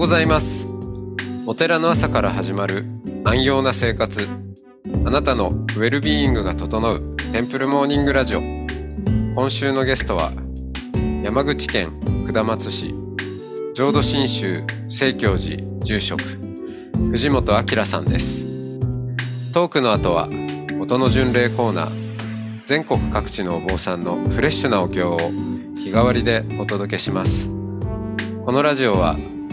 ございます。お寺の朝から始まる安養な生活。あなたのウェルビーイングが整うテンプルモーニングラジオ。今週のゲストは山口県下松市浄土真宗聖教寺住職藤本明さんです。トークの後は音の巡礼コーナー全国各地のお坊さんのフレッシュなお経を日替わりでお届けします。このラジオは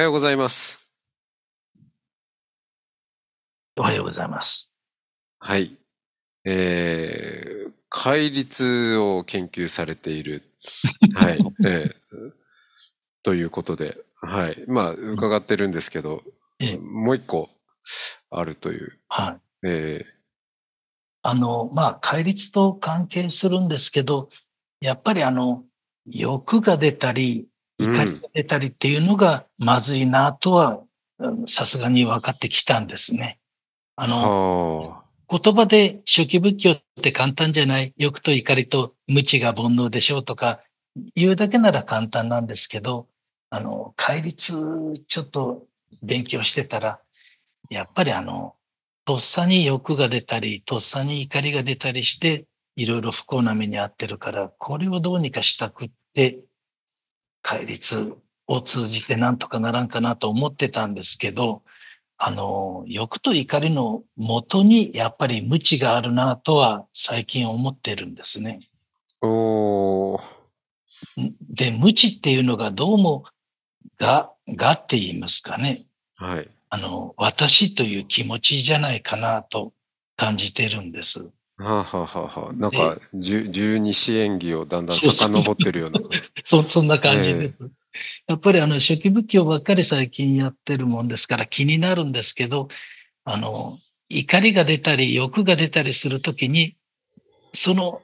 はようございます。おはようございます。はい。えー、戒律を研究されている。はい、えーということで。はい。まあ伺ってるんですけど、ええ。もう一個あるという。はい。えあの、まあ、戒律と関係するんですけど、やっぱりあの、欲が出たり、うん怒りが出たりっていうのがまずいなとは、うんさすがに分かってきたんですね。あー、の、は言葉で初期仏教って簡単じゃない、欲と怒りと無知が煩悩でしょうとか言うだけなら簡単なんですけど、あの、戒律ちょっと勉強してたら、やっぱりあの、とっさに欲が出たり、とっさに怒りが出たりして、いろいろ不幸な目に遭ってるから、これをどうにかしたくって、戒律を通じてなんとかならんかなと思ってたんですけど、あの、欲と怒りの元にやっぱり無知があるなとは最近思ってるんですね。ーおーで、無知っていうのがどうも、が、がって言いますかね。はいあの、私という気持ちじゃないかなと感じてるんです。はあ、はあはあはあ、なんか十十二支演技をだんだん遡ってるような。そ、そんな感じです。やっぱりあの、初期仏教ばっかり最近やってるもんですから気になるんですけど、あの、怒りが出たり欲が出たりするときに、その、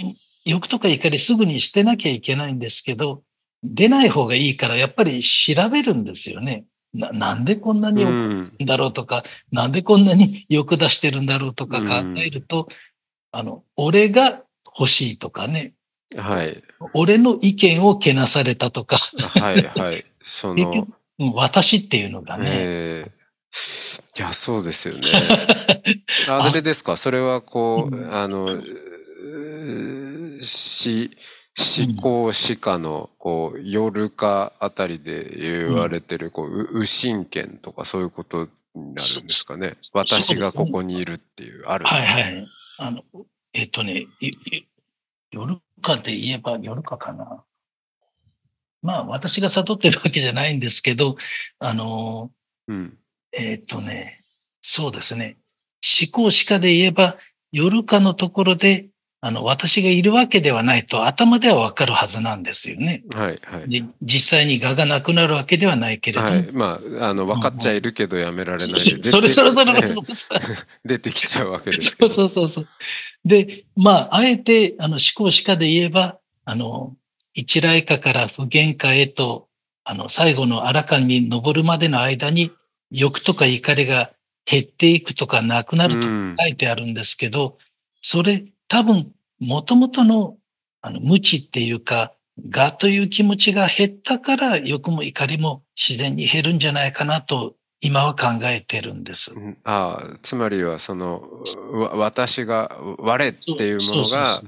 ん欲とか怒りすぐに捨てなきゃいけないんですけど、出ない方がいいからやっぱり調べるんですよね。ななんでこんなに欲うん、だろうとか、なんでこんなに欲出してるんだろうとか考えると、あの、俺が欲しいとかね、はい、俺の意見をけなされたとか、はい、はい。その。私っていうのがね、えーいや、そうですよね。ああれですか、それはこう、うん。あの、し、思考思考の、こう、夜かあたりで言われてる、こう、う右神権とかそういうことになるんですかね。そ私がここにいるっていう、ある。はいはい。あの、えっ、とね、夜かで言えば夜かかな。まあ、私が悟ってるわけじゃないんですけど、あの、うん。えっ、とね、そうですね。思考思考で言えば、夜かのところで、あの、私がいるわけではないと頭ではわかるはずなんですよね。はい、はい。で実際に我がなくなるわけではないけれども、はい。まあ、あの、分かっちゃいるけどやめられないで。そそれそれそれ 出てきちゃうわけですけど。そうそうそう。で、まあ、あえて、あの、思考思考で言えば、あの、一来下から不言化へと、あの、最後の荒川に登るまでの間に、欲とか怒りが減っていくとかなくなるとうん書いてあるんですけど、それ多分、もともとの、あの、無知っていうか、我という気持ちが減ったから、欲も怒りも自然に減るんじゃないかなと、今は考えてるんです。うんああつまりはそのわ私が我っていうものが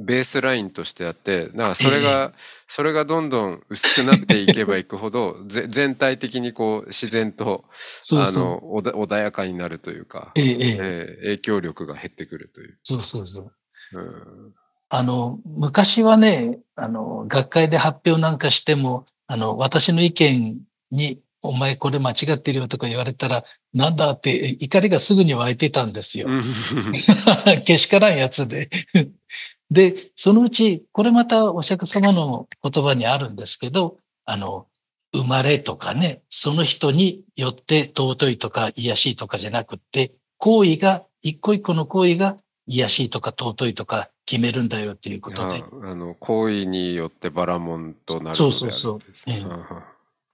ベースラインとしてあってだからそれがそれがどんどん薄くなっていけばいくほど ぜ全体的にこう自然とあの穏やかになるというか、えええええー影響力が減ってくるという。そうそうそう。うんあの、昔はね、あの、学会で発表なんかしても、あの、私の意見に、お前これ間違ってるよとか言われたら、なんだって怒りがすぐに湧いてたんですよ。けしからんやつで。で、そのうち、これまたお釈迦様の言葉にあるんですけど、あの、生まれとかね、その人によって尊いとか癒しいとかじゃなくって、行為が、一個一個の行為が癒しいとか尊いとか決めるんだよっていうことで。ああの、行為によってバラモンとなるそうそうそう。ええ、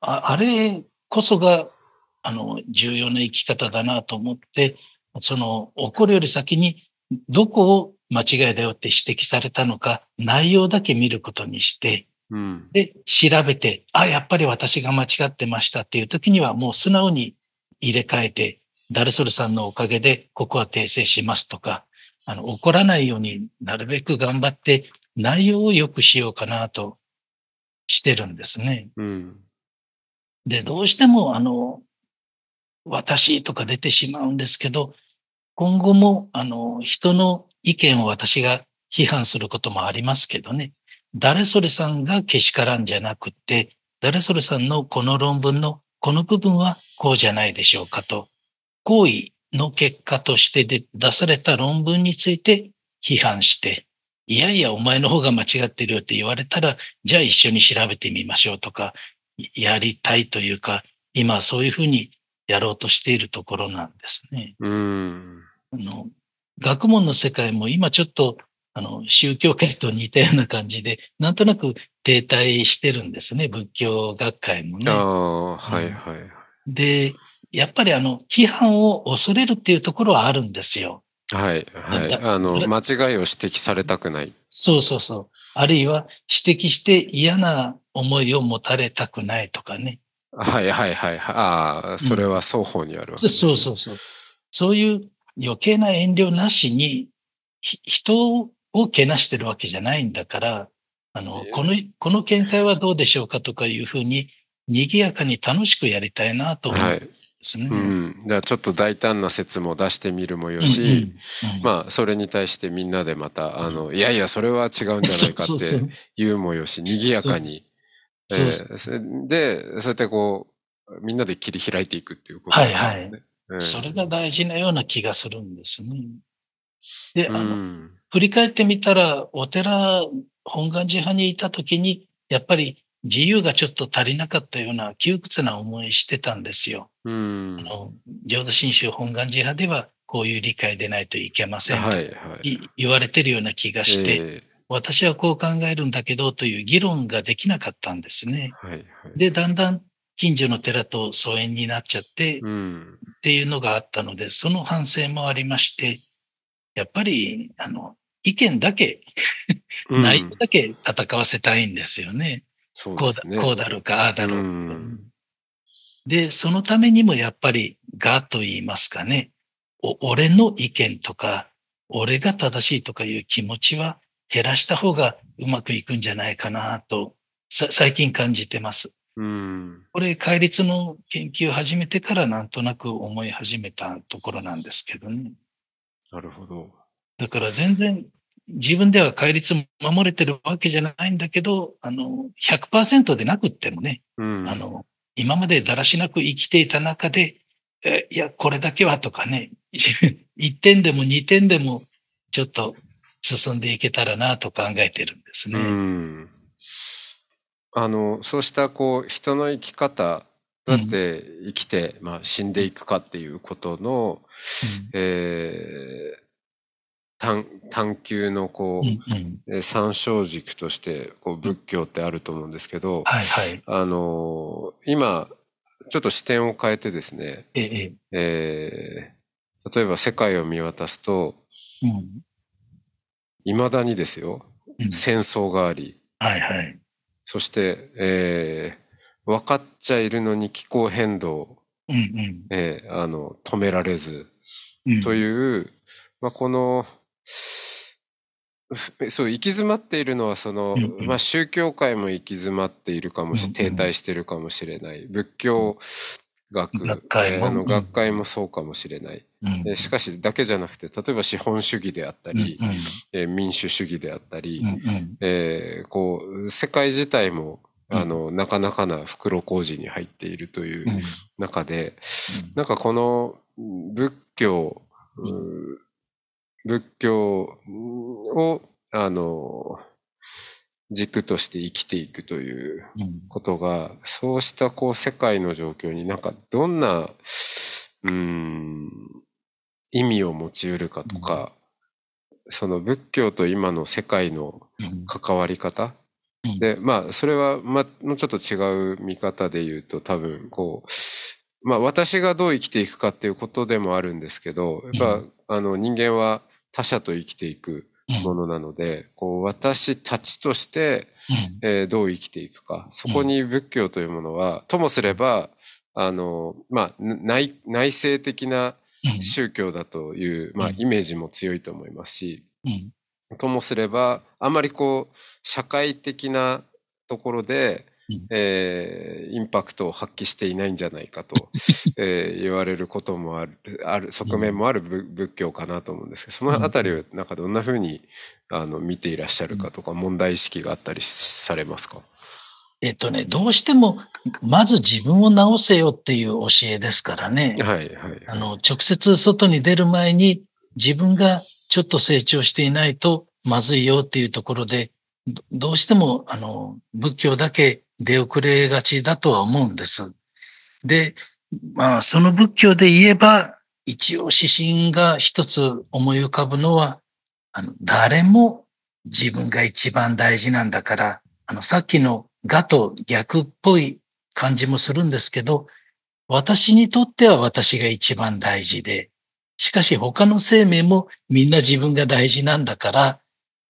ああれこそが、あの、重要な生き方だなと思って、その、起こるより先に、どこを間違いだよって指摘されたのか、内容だけ見ることにして、うん、で、調べて、あ、やっぱり私が間違ってましたっていう時には、もう素直に入れ替えて、誰それさんのおかげで、ここは訂正しますとか、あの、怒らないようになるべく頑張って、内容を良くしようかなとしてるんですね。うん、で、どうしても、あの、私とか出てしまうんですけど、今後も、あの、人の意見を私が批判することもありますけどね。誰それさんがけしからんじゃなくて、誰それさんのこの論文のこの部分はこうじゃないでしょうかと、行為の結果としてで出された論文について批判して、いやいや、お前の方が間違ってるよって言われたら、じゃあ一緒に調べてみましょうとか、やりたいというか、今そういうふうにやろうとしているところなんですね。うんあの学問の世界も今ちょっとあの宗教界と似たような感じで、なんとなく停滞してるんですね、仏教学会もね。ああ、はいはい。で、やっぱりあの、批判を恐れるっていうところはあるんですよ。はいはい。あの、間違いを指摘されたくない。そうそうそう。あるいは指摘して嫌な思いを持たれたくないとかね。はいはいはい。ああ、それは双方にあるわけです、ねうん、そうそうそう。そういう余計な遠慮なしに、人をけなしてるわけじゃないんだから、あの、この、この見解はどうでしょうかとかいうふうに、賑やかに楽しくやりたいなと思うんですね。はい、うん。じゃあちょっと大胆な説も出してみるもよし、うんうんうん、まあ、それに対してみんなでまた、あの、いやいや、それは違うんじゃないかって言うもよし、賑やかにで、そうやってこう、みんなで切り開いていくっていうことですね。はいはい。うん、それが大事なような気がするんですね。で、あの、うん、振り返ってみたら、お寺、本願寺派にいた時に、やっぱり自由がちょっと足りなかったような窮屈な思いしてたんですよ。うん、あの浄土真宗本願寺派ではこういう理解でないといけませんと、言われてるような気がして、えー、私はこう考えるんだけどという議論ができなかったんですね。はいはい、で、だんだん近所の寺と疎遠になっちゃって、うん、っていうのがあったので、その反省もありまして、やっぱり、あの、意見だけ内容だけ戦わせたいんですよね。うん、こうだ、こうだろうか、ああだろうか、うん。で、そのためにもやっぱり、がと言いますかね、俺の意見とか、俺が正しいとかいう気持ちは減らした方がうまくいくんじゃないかなと、最近感じてます。うん、これ、戒律の研究を始めてからなんとなく思い始めたところなんですけどね。なるほど。だから全然自分では戒律守れてるわけじゃないんだけど、あの、100%でなくってもね、うん、あの、今までだらしなく生きていた中で、えいや、これだけはとかね、1点でも2点でもちょっと進んでいけたらなと考えてるんですね。うん、あの、そうしたこう人の生き方どうやって生きて、うん、まあ、死んでいくかっていうことの、うん、えー、探探求のこう、うんうん、参照軸としてこう仏教ってあると思うんですけど、はいはい、あの今ちょっと視点を変えてですね、えええー、例えば世界を見渡すと、い、ま、だにですよ、戦争があり、はいはい、そして、えー、分かっちゃいるのに気候変動、うんうん。えー、あの止められず、という、まあ、このそう、行き詰まっているのは、その、うんうん、まあ、宗教界も行き詰まっているかもし、停滞しているかもしれない。仏教学、学会も,、あの学会もそうかもしれない、うん、しかし、だけじゃなくて、例えば資本主義であったり、うんうん、えー、民主主義であったり、うんうん、えー、こう、世界自体も、あの、なかなかな袋小路に入っているという中で、なんかこの仏教、仏教を、あの、軸として生きていくといううん。ことが、そうしたこう世界の状況になんかどんな、うーん、意味を持ち得るかとか、その仏教と今の世界のうん。関わり方、うん。で、まあ、それは、まあ、もうちょっと違う見方で言うと、多分、こう、まあ、私がどう生きていくかっていうことでもあるんですけど、やっぱ、あの、人間は他者と生きていくうん。ものなので、こう、私たちとして、うん。えーどう生きていくか。そこに仏教というものは、ともすれば、あの、まあ、ん内、内省的なうん。宗教だという、まあう、ん。イメージも強いと思いますし、うん。ともすれば、あまりこう、社会的なところで、うんえーインパクトを発揮していないんじゃないかと、えー言われることもある、ある、側面もある仏仏教かなと思うんですけど、そのあたりをなんかどんな風に、あの、見ていらっしゃるかとか、問題意識があったりされますか？えっとね、どうしても、まず自分を直せよっていう教えですからね。はい、はい。あの、直接外に出る前に自分がちょっと成長していないとまずいよっていうところで、どどうしても、あの、仏教だけ出遅れがちだとは思うんです。で、まあ、その仏教で言えば、一応指針が一つ思い浮かぶのは、あの、誰も自分が一番大事なんだから、あの、さっきのがと逆っぽい感じもするんですけど、私にとっては私が一番大事で、しかし他の生命もみんな自分が大事なんだから、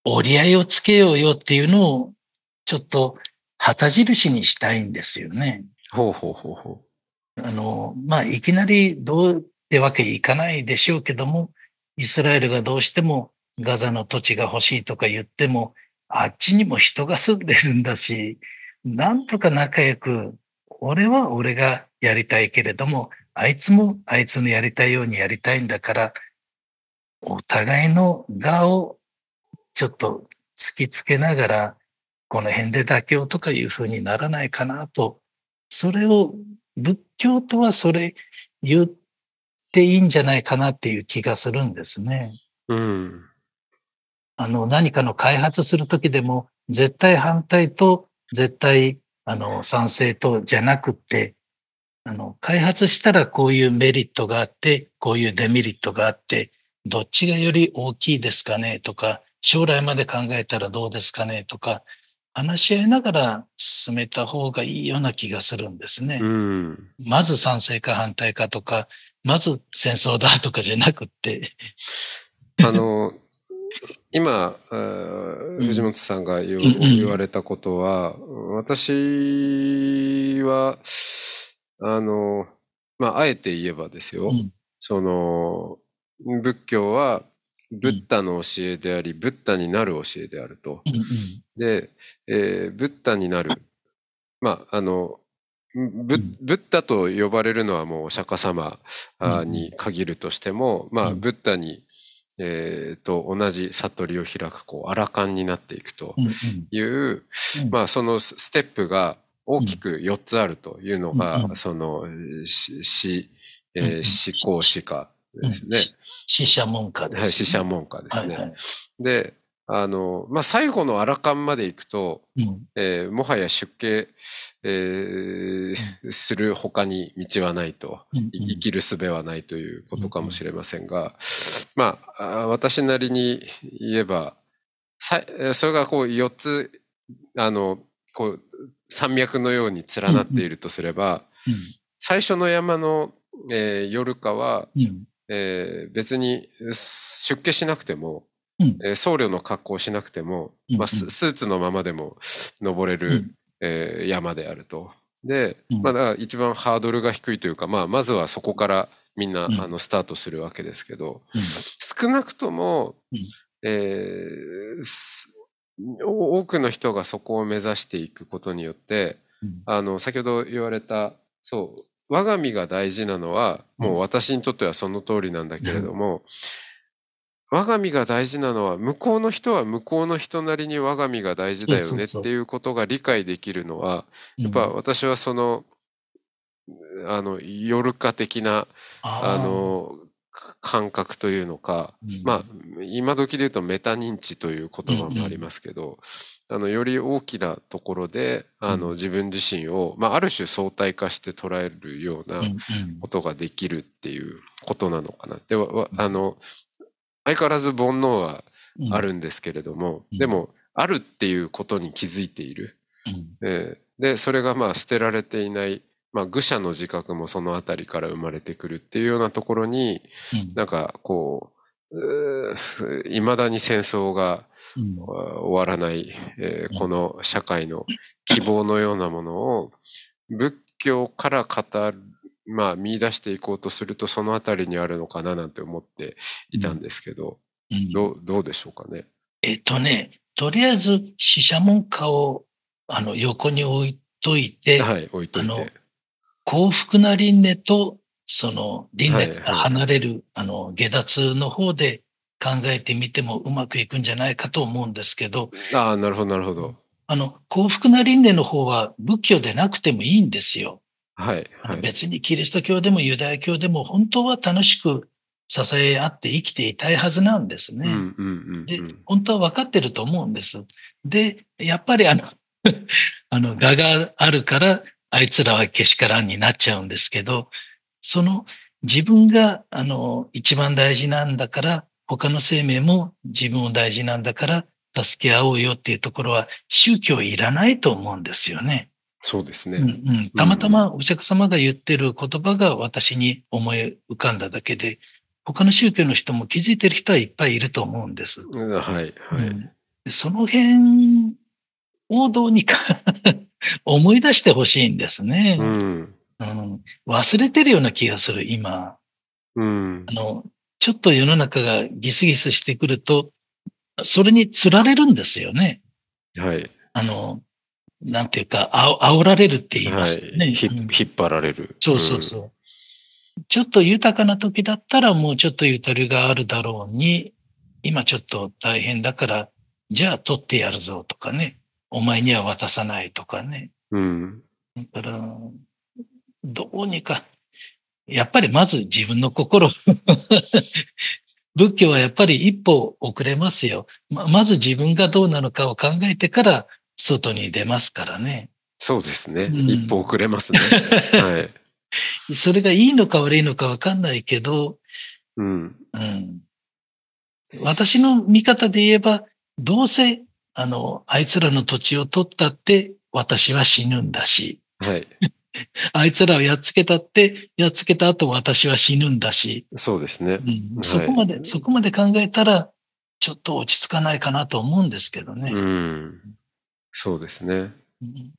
折り合いをつけようよっていうのを、ちょっと旗印にしたいんですよね。ほうほうほうほあの、まあ、いきなりどうってわけいかないでしょうけども、イスラエルがどうしてもガザの土地が欲しいとか言っても、あっちにも人が住んでるんだし、なんとか仲良く、俺は俺がやりたいけれども、あいつもあいつのやりたいようにやりたいんだから、お互いの我をちょっと突きつけながら、この辺で妥協とかいうふうにならないかなと、それを仏教とはそれ言っていいんじゃないかなっていう気がするんですね。う。うん。あの、何かの開発するときでも、絶対反対と絶対、あの、賛成とじゃなくって、あの、開発したらこういうメリットがあって、こういうデメリットがあって、どっちがより大きいですかねとか、将来まで考えたらどうですかねとか、話し合いながら進めた方がいいような気がするんですね。うん。まず賛成か反対かとか、まず戦争だとかじゃなくって、あの、今、藤本さんが言われたことは、私は、あの、まあ、あえて言えばですよ、うん。その、仏教は、ブッダの教えであり、ブッダになる教えであると。で、えーブッダになる。まあ、あの、ブッダと呼ばれるのはもうお釈迦様に限るとしても、まあ、うん。ブッダに、えーと同じ悟りを開く、こう、アラカンになっていくという、うん。まあ、そのスステップが大きく4つあるというのが、その、し、し、えー思考思考ですね。死者門下です、はい、死者門下ですね。はいはい。で、あの、まあ、最後のアラカンまで行くと、うん。えーもはや出家、えーする他に道はないと、うんうん。い生きる術はないということかもしれませんが、まあ、あ私なりに言えば、それがこう4つ、あの、こう、山脈のように連なっているとすれば、最初の山の、えー、夜かは、うんうんえー別に出家しなくても、うん。えー僧侶の格好をしなくても、うんまあ、ススーツのままでも登れる、うん。えー山であると。で、うん。まあ、だから一番ハードルが低いというか、まあ、まずはそこからみんな、うん。あのスタートするわけですけど、うん。少なくとも、うん。え多くの人がそこを目指していくことによって、うん。あの、先ほど言われた、そう、我が身が大事なのは、もう私にとってはその通りなんだけれども、我が身が大事なのは、向こうの人は向こうの人なりに我が身が大事だよねっていうことが理解できるのは、うん。やっぱ私はその、あの、夜化的な、あー。の、か感覚というのか、うん。まあ、今時で言うとメタ認知という言葉もありますけど、あの、より大きなところで、あの、うん。自分自身を、まあ、ある種相対化して捉えるようなことができるっていうことなのかな。で、あの、相変わらず煩悩はうん。あるんですけれども、うん。でも、あるっていうことに気づいている。で、それがまあ捨てられていない、まあ愚者の自覚もそのあたりから生まれてくるっていうようなところに、うん。なんかこう、いまだに戦争が終わらない、えーこの社会の希望のようなものを仏教から語る、まあ見出していこうとするとそのあたりにあるのかななんて思っていたんですけど、うんどう、どうでしょうかね？えっとね、とりあえず、死者門下をあの横に置いといて、はい、置いといて。幸福な輪廻と、その輪廻からはいはい離れる、あの、下脱の方で考えてみてもうまくいくんじゃないかと思うんですけど、ああ、なるほど、なるほど。あの、幸福な輪廻の方は仏教でなくてもいいんですよ。はい、はい。別にキリスト教でもユダヤ教でも本当は楽しく支え合って生きていたいはずなんですね。うん、うん、うんでうん。本当は分かってると思うんです。で、やっぱりあの、あの、我があるから、あいつらはけしからんになっちゃうんですけど、その自分が、あの、一番大事なんだから、他の生命も自分を大事なんだから、助け合おうよっていうところは、宗教いらないと思うんですよね。そうですうんね。うん、たまたまお釈迦様が言ってる言葉が私に思い浮かんだだけで、他の宗教の人も気づいてる人はいっぱいいると思うんです。うんはい、はい。うんでその辺をどうにか 思い出してほしいんですね、うん、うん忘れてるような気がする、今。うんあ。の、ちょっと世の中がギスギスしてくると、それにつられるんですよね。はい。あの、なんていうか、あお煽られるって言いはいますよね。ひうん引っ張られる。そうそうそう。ちょっと豊かな時だったらもうちょっとゆとりがあるだろうに、今ちょっと大変だから、じゃあ取ってやるぞとかね。お前には渡さないとかね。うん。だから、どうにか、やっぱりまず自分の心。仏教はやっぱり一歩遅れますよ。ままず自分がどうなのかを考えてから外に出ますからね。そうですね。うん一歩遅れますね。はい。それがいいのか悪いのかわかんないけど、うん。うん私の見方で言えば、どうせ、あの、あいつらの土地を取ったって、私は死ぬんだし、はい。あいつらをやっつけたって、やっつけた後私は死ぬんだし、そうですね。うんはいそこまで、そこまで考えたら、ちょっと落ち着かないかなと思うんですけどね。うん。そうですね。うん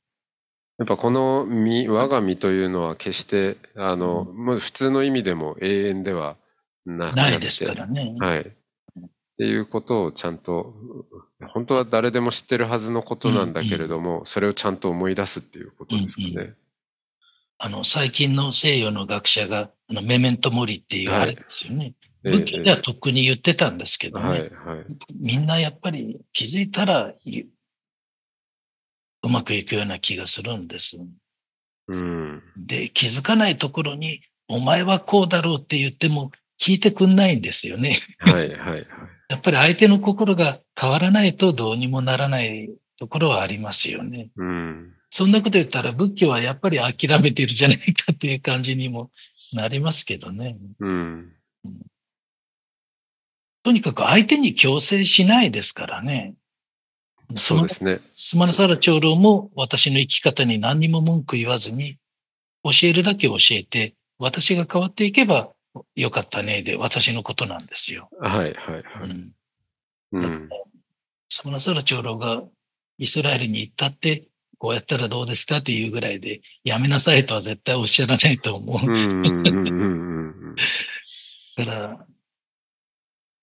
やっぱこの身、我が身というのは決して、あの、もう普通の意味でも永遠ではなくなないですからね。はい。っていうことをちゃんと、本当は誰でも知ってるはずのことなんだけれども、それをちゃんと思い出すっていうことですかうんうね。あの、最近の西洋の学者が、あのメメントモリっていうはいあれですよね。ええ仏教ではとっくに言ってたんですけどね。はい、はい。みんなやっぱり気づいたらいうまくいくような気がするんです。うん。で、気づかないところに、お前はこうだろうって言っても聞いてくんないんですよね。はい、はい、はい。やっぱり相手の心が変わらないとどうにもならないところはありますよね。うん。そんなこと言ったら仏教はやっぱり諦めているじゃないかっていう感じにもなりますけどね。うん。とにかく相手に強制しないですからね。そうですね。スマナサラ長老も私の生き方に何にも文句言わずに、教えるだけ教えて、私が変わっていけばよかったねで私のことなんですよ。はい、はい、うはい。ん、うん。スマナサラ長老がイスラエルに行ったって、こうやったらどうですかっていうぐらいで、やめなさいとは絶対おっしゃらないと思う。だから、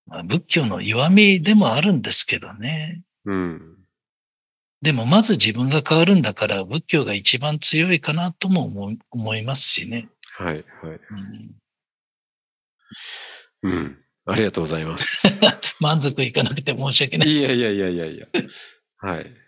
まあ、仏教の弱みでもあるんですけどね。うん。でもまず自分が変わるんだから仏教が一番強いかなとも思い思いますしね。はい、はい。うんうん。ありがとうございます。満足いかなくて申し訳ないです。いやいやいやいやいや。はい。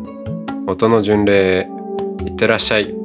音の巡礼へいってらっしゃい。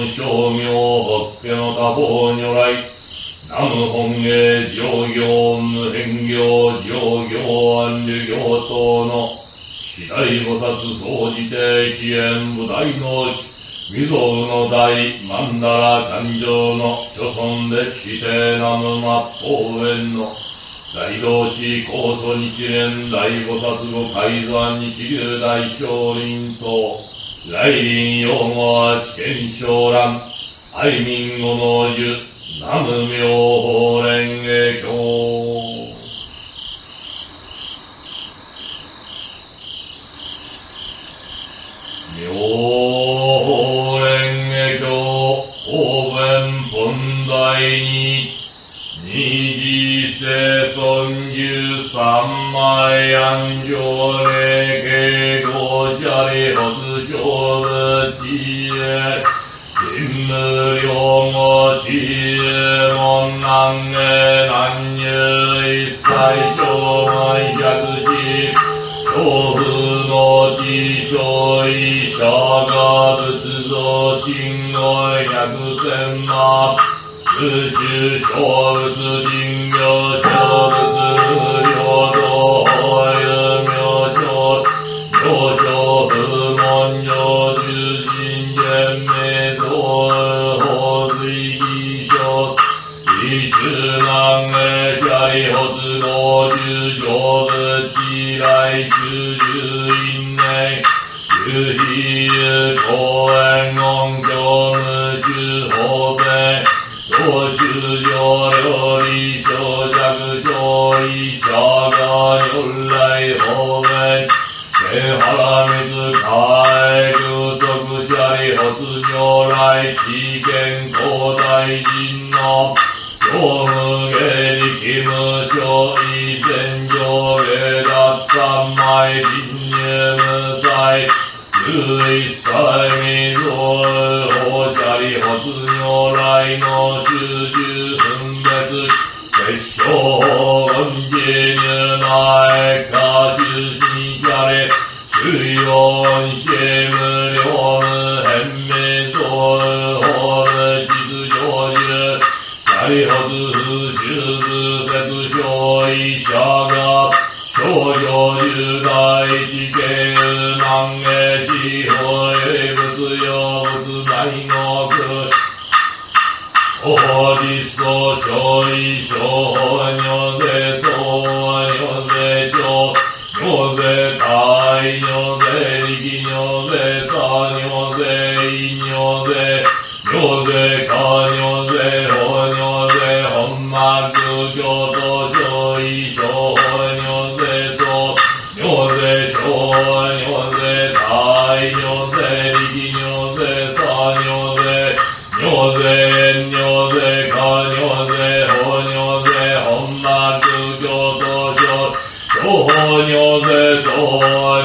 世尊正明法華の多宝如来南無本芸上行無変行上行安寿行等の四大菩薩総じて一円無大の未曾有の大曼荼羅誕生の諸尊でして南無末法園の大同士高祖日蓮大菩薩御海山日流大聖林と来臨用語は知見昇蘭愛民語の樹南無妙法蓮華経妙法蓮華経法弁本大に二次世尊十三枚安上霊慶五者利発勝負知恵金無量語知恵門南下南入一切障害百死調布の地所医者が仏像信号百千万宇宙小仏 the Lord.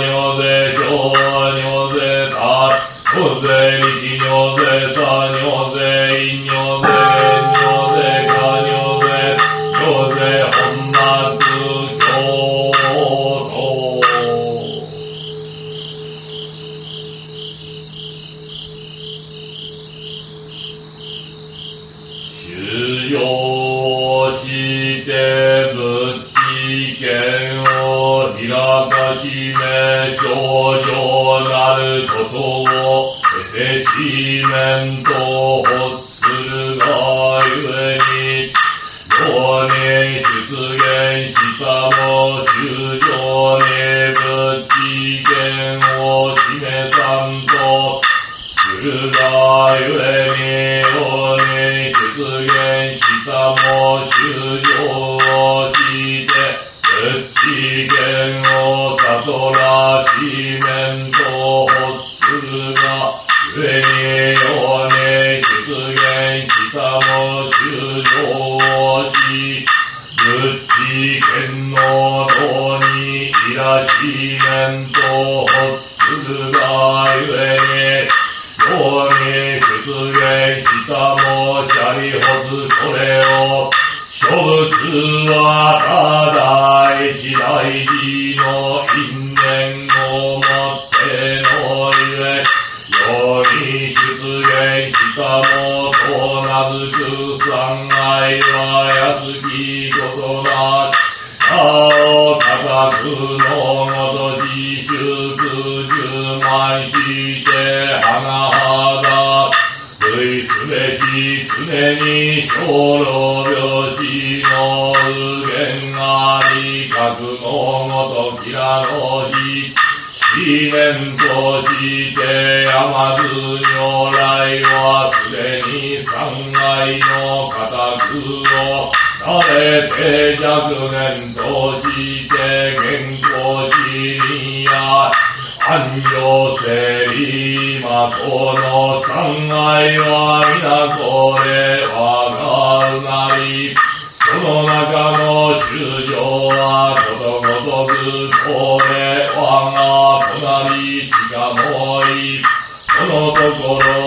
念とするが、上を慣れて若年として健康死にや安定せり今この三愛は皆これはがうなりその中の修行はことごとくこれはがこなりしかもいそのところ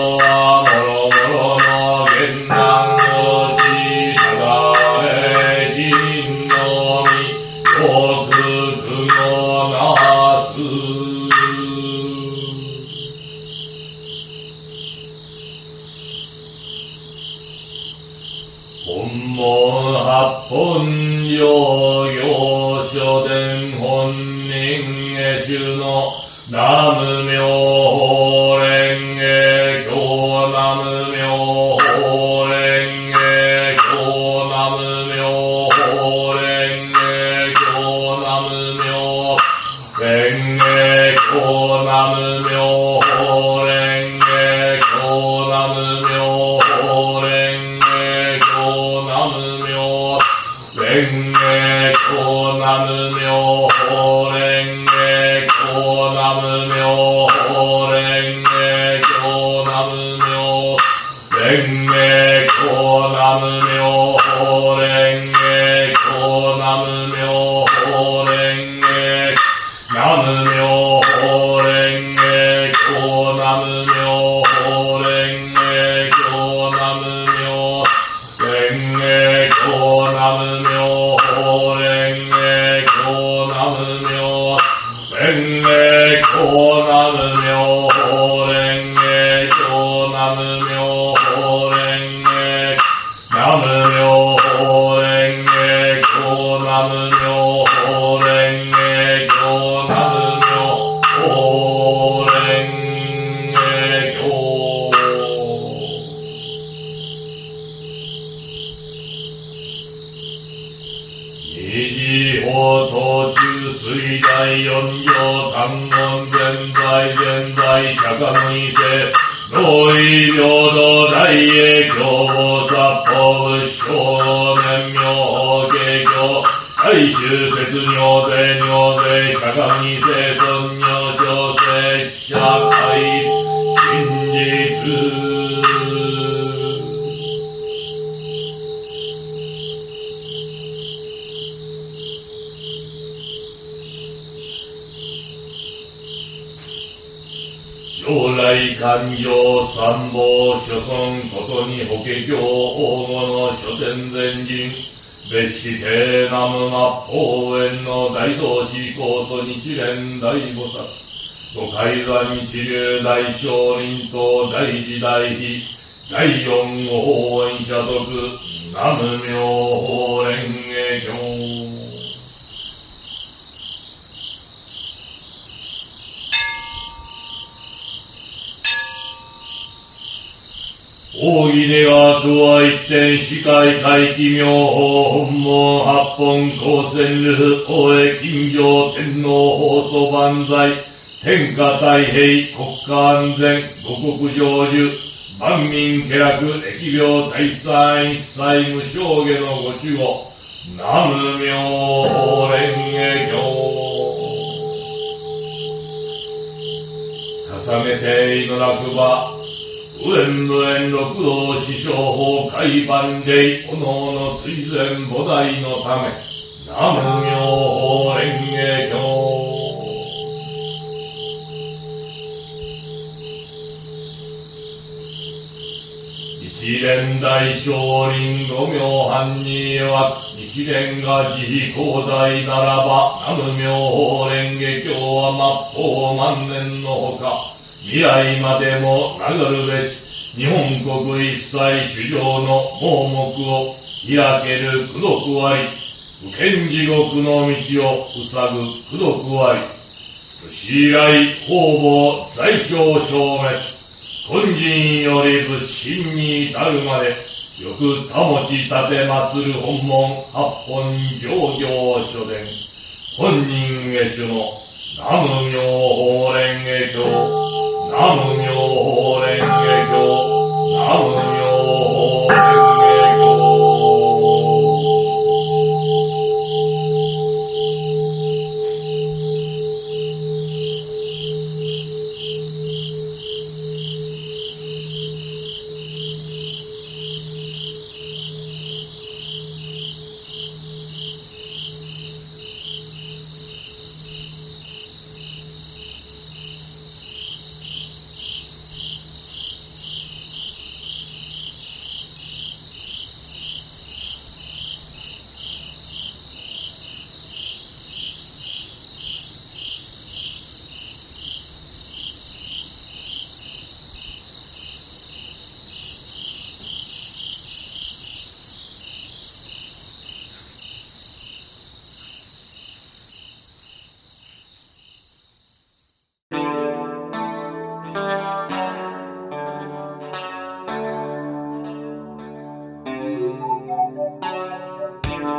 Länge konan mjölk 水大四行三門現在現在釈迦の異世同意平等大英教菩薩法仏少年妙法華経大衆説尿税尿税釈迦の異世来官上参謀諸村ことに法華経王語の書店前人別して南無末法園の大同志高祖日蓮大菩薩五海山一流大聖林と大時大悲第四応援者徳南無妙法蓮華経。大義ではとは一点司会大気妙法本門八本光線流大江金城天皇放送万歳。天下太平国家安全五国成就。万民家楽疫病大災一切無償下のご守護。南無妙法蓮華経。重ねて祈らくば無縁無縁六道師匠法海万礼おのおの追善菩提のため南無妙法蓮華経。一連大聖林五妙藩には一連が慈悲広大ならば南無妙法蓮華経は末法万年のほか未来までも流るべし日本国一切主上の盲目を開ける功徳あり無権地獄の道を塞ぐ功徳あり不思来方々在所消滅本人より仏心に至る。までよく保ち立て祀る。本門八本上行書伝本人下手の南無妙法蓮華経南無妙法蓮華経南無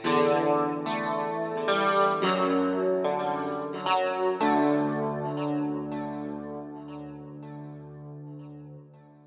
う。